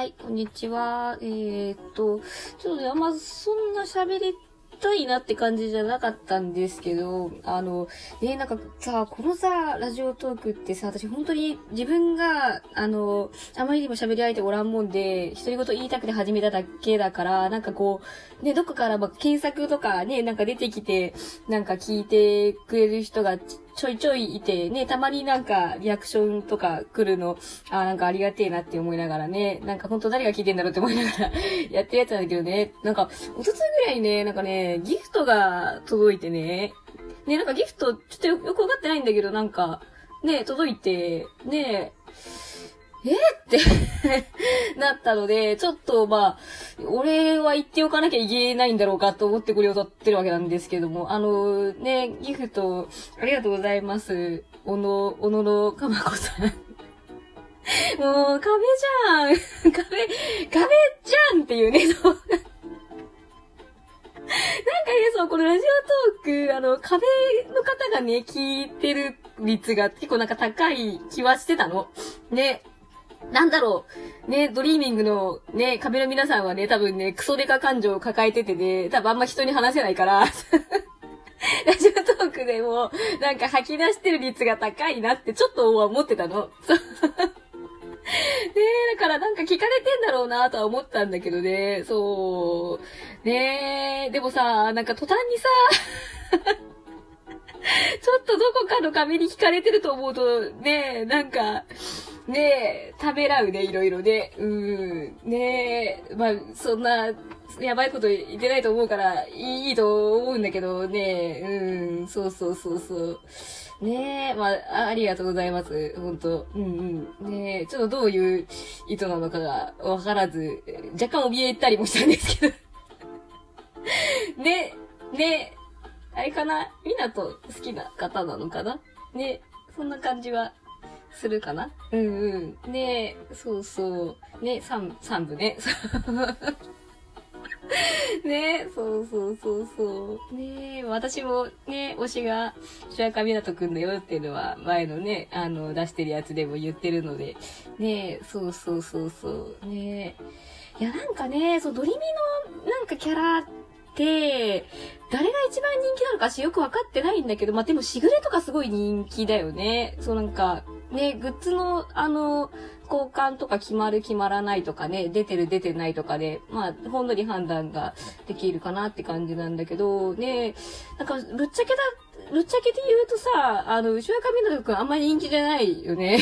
はい、こんにちは。えー、っと、ちょっとねあんまそんな喋りたいなって感じじゃなかったんですけど、あの、ね、なんかさ、このさ、ラジオトークってさ、私本当に自分が、あの、あまりにも喋り相手おらんもんで、独り言言いたくて始めただけだから、なんかこう、ね、どこからま検索とかね、なんか出てきて、なんか聞いてくれる人がちょいちょいいて、ね、たまになんかリアクションとか来るの、あなんかありがてえなって思いながらね、なんかほんと誰が聞いてんだろうって思いながら やってるやつなんだけどね、なんか、おとつぐらいね、なんかね、ギフトが届いてね、ね、なんかギフト、ちょっとよくわかってないんだけど、なんか、ね、届いて、ね、えって なったので、ちょっとまあ、俺は言っておかなきゃいけないんだろうかと思ってこれを撮ってるわけなんですけども、あのね、ギフト、ありがとうございます。おの、おののかまこさん。もう、壁じゃん 壁、壁じゃんっていうね、そう。なんかね、そう、このラジオトーク、あの、壁の方がね、聞いてる率が結構なんか高い気はしてたの。ね。なんだろう。ね、ドリーミングのね、壁の皆さんはね、多分ね、クソデカ感情を抱えててね、多分あんま人に話せないから、ラジオトークでも、なんか吐き出してる率が高いなってちょっと思ってたの。そう。ねだからなんか聞かれてんだろうなとは思ったんだけどね、そう。ねえでもさ、なんか途端にさ、ちょっとどこかの壁に聞かれてると思うと、ねえなんか、ねえ、食べらうね、いろいろね。うん。ねえ、まあ、そんな、やばいこと言ってないと思うから、いいと思うんだけどね。うん、そうそうそうそう。ねえ、まあ、ありがとうございます。本当うんうん。ねえ、ちょっとどういう意図なのかがわからず、若干怯えたりもしたんですけど。ね、ね、あれかな？みなと好きな方なのかな？ね、そんな感じはするかな？うんうん。ねそうそう。ね三、三部ね。ねそうそうそうそう。ね私もね、推しが、白川湊くんだよっていうのは、前のね、あの、出してるやつでも言ってるので、ねそうそうそうそう。ねいや、なんかね、そう、ドリミの、なんかキャラって、誰が一番人気なのかしよくわかってないんだけど、まあ、でもしぐれとかすごい人気だよね。そうなんか、ね、グッズの、あの、交換とか決まる決まらないとかね、出てる出てないとかで、まあ、ほんのり判断ができるかなって感じなんだけど、ね、なんか、ぶっちゃけだ、ぶっちゃけて言うとさ、あの、後ろ髪のくんあんまり人気じゃないよね。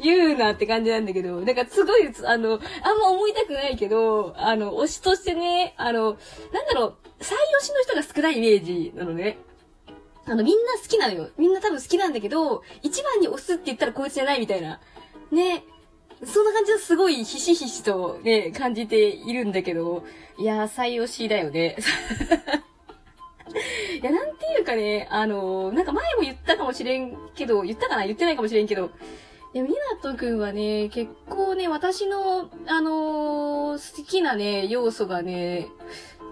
言うなって感じなんだけど、なんかすごい、あの、あんま思いたくないけど、あの、推しとしてね、あの、なんだろう、最推しの人が少ないイメージなのね。あの、みんな好きなのよ。みんな多分好きなんだけど、一番に押すって言ったらこいつじゃないみたいな。ね。そんな感じはすごいひしひしとね、感じているんだけど、いやー、最推しだよね。いや、なんていうかね、あのー、なんか前も言ったかもしれんけど、言ったかな言ってないかもしれんけど、いや、みなとくんはね、結構ね、私の、あのー、好きなね、要素がね、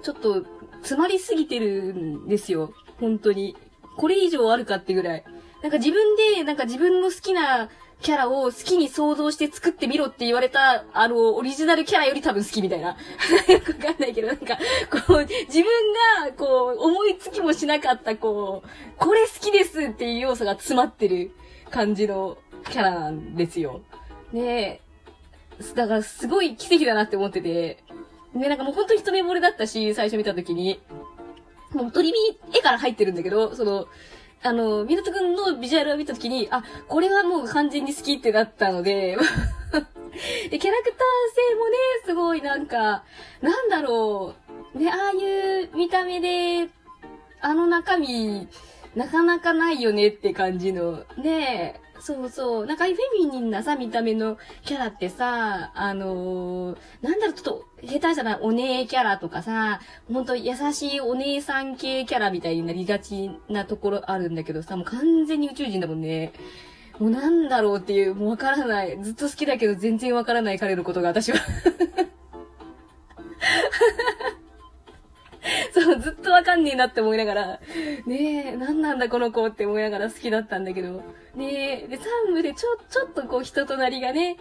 ちょっと、詰まりすぎてるんですよ。本当に。これ以上あるかってぐらい。なんか自分で、なんか自分の好きなキャラを好きに想像して作ってみろって言われた、あの、オリジナルキャラより多分好きみたいな。よくわかんないけど、なんか、こう、自分が、こう、思いつきもしなかった、こう、これ好きですっていう要素が詰まってる感じのキャラなんですよ。ね。だからすごい奇跡だなって思ってて。ね、なんかもう本当に一目惚れだったし、最初見た時に。もう鳥見絵から入ってるんだけど、その、あの、みなとくんのビジュアルを見たときに、あ、これはもう完全に好きってなったので、で、キャラクター性もね、すごいなんか、なんだろう、ね、ああいう見た目で、あの中身、なかなかないよねって感じの、ねそうそう。なんかフェミニンなさ、見た目のキャラってさ、あのー、なんだろう、ちょっと、下手したらお姉キャラとかさ、ほんと優しいお姉さん系キャラみたいになりがちなところあるんだけどさ、もう完全に宇宙人だもんね。もうなんだろうっていう、もうわからない。ずっと好きだけど全然わからない彼のことが私はわかんねえなって思いながら、ねえ、なんなんだこの子って思いながら好きだったんだけど、ねえ、で、3部でちょ、ちょっとこう人となりがね、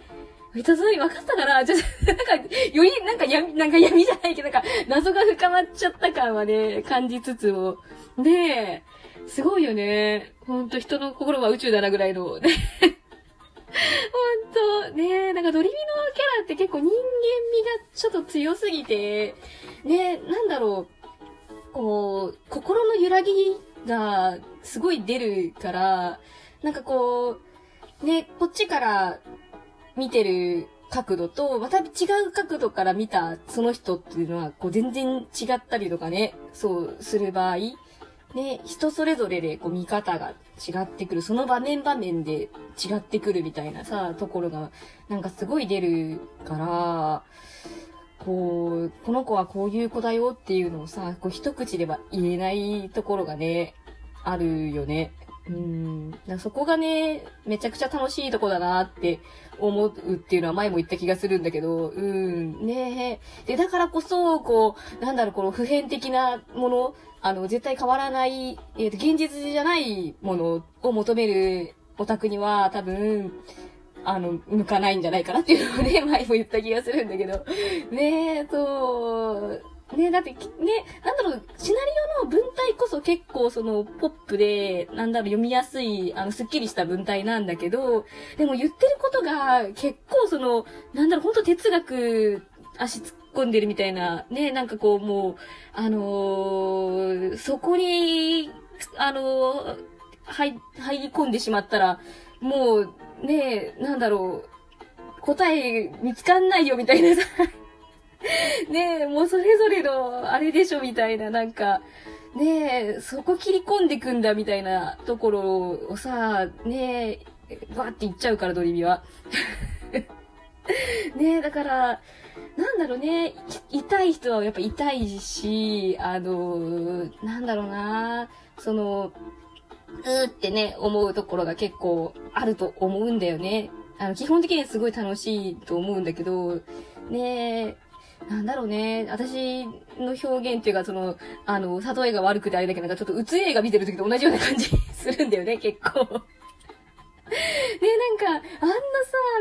いたずに分かったから、ちょっと、なんか、より、なんか闇、なんか闇じゃないけど、なんか、謎が深まっちゃった感はね、感じつつも。で、すごいよね。ほんと人の心は宇宙だなぐらいの。ねほんと、ねえなんかドリミのキャラって結構人間味がちょっと強すぎて、ねえなんだろう、こう、心の揺らぎがすごい出るから、なんかこう、ね、こっちから見てる角度と、また違う角度から見たその人っていうのは、こう全然違ったりとかね、そうする場合、ね、人それぞれでこう見方が違ってくる、その場面場面で違ってくるみたいなさ、ところが、なんかすごい出るから、こう、この子はこういう子だよっていうのをさ、こう一口では言えないところがね、あるよね。うん。そこがね、めちゃくちゃ楽しいとこだなって思うっていうのは前も言った気がするんだけど、うん。ねで、だからこそ、こう、なんだろう、この普遍的なもの、あの、絶対変わらない、えっ、ー、と、現実じゃないものを求めるオタクには、多分、あの、向かないんじゃないかなっていうのをね、前も言った気がするんだけど。ねえ、そう。ね、だって、ね、なんだろう、シナリオの文体こそ結構その、ポップで、なんだろう、読みやすい、あの、スッキリした文体なんだけど、でも言ってることが結構その、なんだろう、ほんと哲学、足突っ込んでるみたいな、ね、なんかこう、もう、あのー、そこに、あのー、入、入り込んでしまったら、もう、ねえ、なんだろう、答え見つかんないよみたいなさ、ねえ、もうそれぞれのあれでしょみたいな、なんか、ねえ、そこ切り込んでくんだみたいなところをさ、ねえ、バーって言っちゃうから、ドリビは。ねえ、だから、なんだろうね、痛い人はやっぱ痛いし、あの、なんだろうな、その、うーってね、思うところが結構あると思うんだよね。あの、基本的にはすごい楽しいと思うんだけど、ねえ、なんだろうね。私の表現っていうか、その、あの、例えが悪くてあれだけど、なんかちょっと、うつ映画見てる時と同じような感じするんだよね、結構。ね、なんか、あんなさ、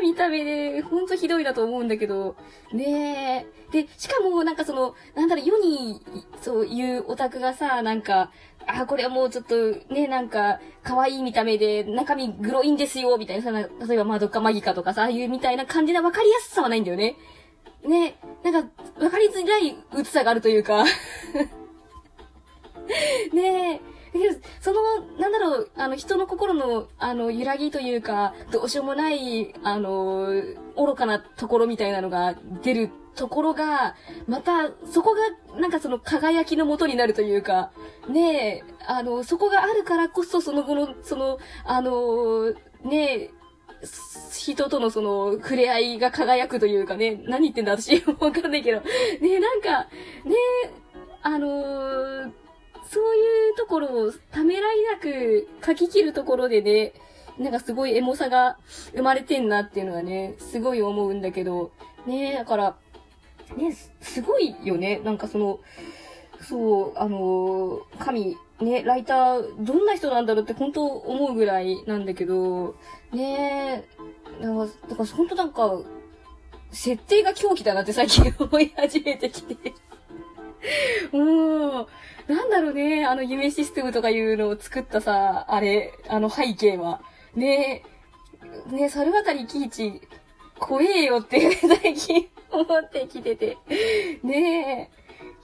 見た目で、ほんとひどいなと思うんだけど、ねえで、しかも、なんかその、なんだろう、世に、そういうオタクがさ、なんか、あ、これはもうちょっと、ね、なんか、可愛い見た目で、中身グロいんですよ、みたいなさ、例えば、まあ、どっかマギカとかさ、ああいうみたいな感じで分かりやすさはないんだよね。ね、なんか、わかりづらい鬱さがあるというか ねえ、その、なんだろう、あの、人の心の、あの、揺らぎというか、どうしようもない、あの、愚かなところみたいなのが出るところが、また、そこが、なんかその輝きのもとになるというか、ねえ、あの、そこがあるからこそ、その後の、その、あの、ねえ、人とのその、触れ合いが輝くというかね、何言ってんだ私、わかんないけど。ねえ、なんか、ねえ、あの、そういうところをためらいなく書き切るところでね、なんかすごいエモさが生まれてんなっていうのはね、すごい思うんだけど、ねえ、だから、ね、すごいよね。なんかその、そう、あの、神、ね、ライター、どんな人なんだろうって本当思うぐらいなんだけど、ねえ、だから、だから本当なんか、設定が狂気だなって最近思い始めてきて。も う、なんだろうね、あの夢システムとかいうのを作ったさ、あれ、あの背景は。ねえ、ねえ、猿渡喜一、怖えよって最近思ってきてて。ね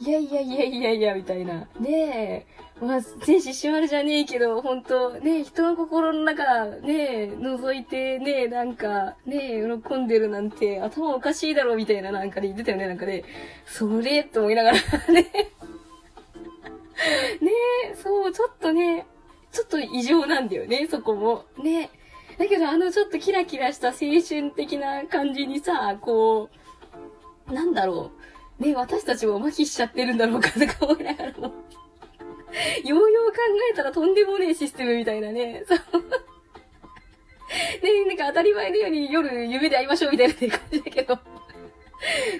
え、いやいやいやいやいや、みたいな。ねえ。まあ、全獅子丸じゃねえけど、ほんと、ねえ、人の心の中、ねえ、覗いて、ねえ、なんか、ねえ、喜んでるなんて、頭おかしいだろ、みたいななんかで言ってたよね、なんかね。それ、と思いながらね。ねえ、そう、ちょっとね、ちょっと異常なんだよね、そこも。ねだけど、あの、ちょっとキラキラした青春的な感じにさ、こう、なんだろう。ね、私たちも麻痺しちゃってるんだろうかとか思いながらも。ようよう考えたらとんでもねえシステムみたいなね。そう。ね、なんか当たり前のように夜夢で会いましょうみたいな感じだけど。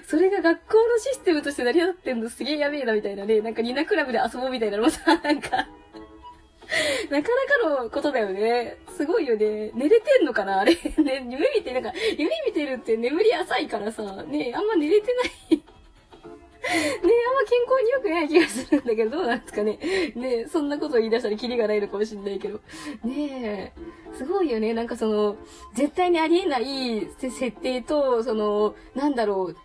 それが学校のシステムとして成り立ってんのすげえやべえなみたいなね。なんかニナクラブで遊ぼうみたいなのもさ、なんか なかなかのことだよね。すごいよね。寝れてんのかな？あれ。ね、夢見て、なんか、夢見てるって眠り浅いからさ、ね、あんま寝れてない。ね、あんま健康に良くない気がするんだけど、どうなんですかね。ね、そんなこと言い出したらキリがないのかもしんないけど。ねえ、すごいよね。なんかその、絶対にありえない設定と、その、なんだろう、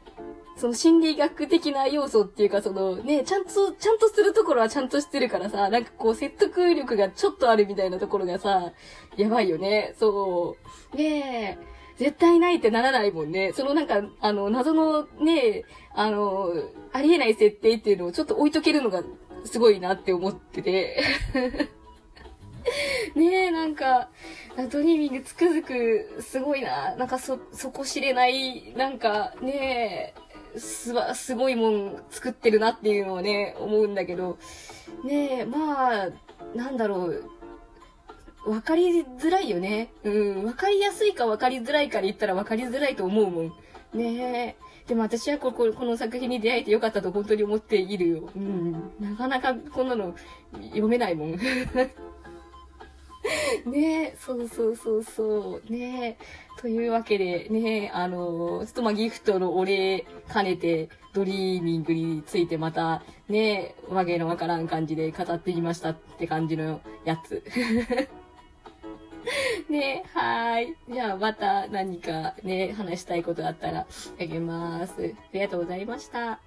その心理学的な要素っていうか、そのね、ちゃんと、ちゃんとするところはちゃんとしてるからさ、なんかこう説得力がちょっとあるみたいなところがさ、やばいよね。そう。ねえ。絶対ないってならないもんね。そのなんか、あの、謎のね、あの、ありえない設定っていうのをちょっと置いとけるのがすごいなって思ってて。ねえ、なんか、ドリーミングつくづくすごいな。なんかそ、底知れない、なんかねえ、すば、すごいもん作ってるなっていうのをね、思うんだけど、ねえ、まあ、なんだろう、わかりづらいよね。うん、わかりやすいかわかりづらいかで言ったらわかりづらいと思うもん。ねえ。でも私はこここの作品に出会えてよかったと本当に思っているよ。うん。なかなかこんなの読めないもん。ねえ、そうそうそうそう。ねえ。というわけで、ねあの、ちょっとまあギフトのお礼兼ねて、ドリーミングについてまた、ねわけのわからん感じで語ってきましたって感じのやつ。ねはーい。じゃあまた何かね、話したいことあったらあげます。ありがとうございました。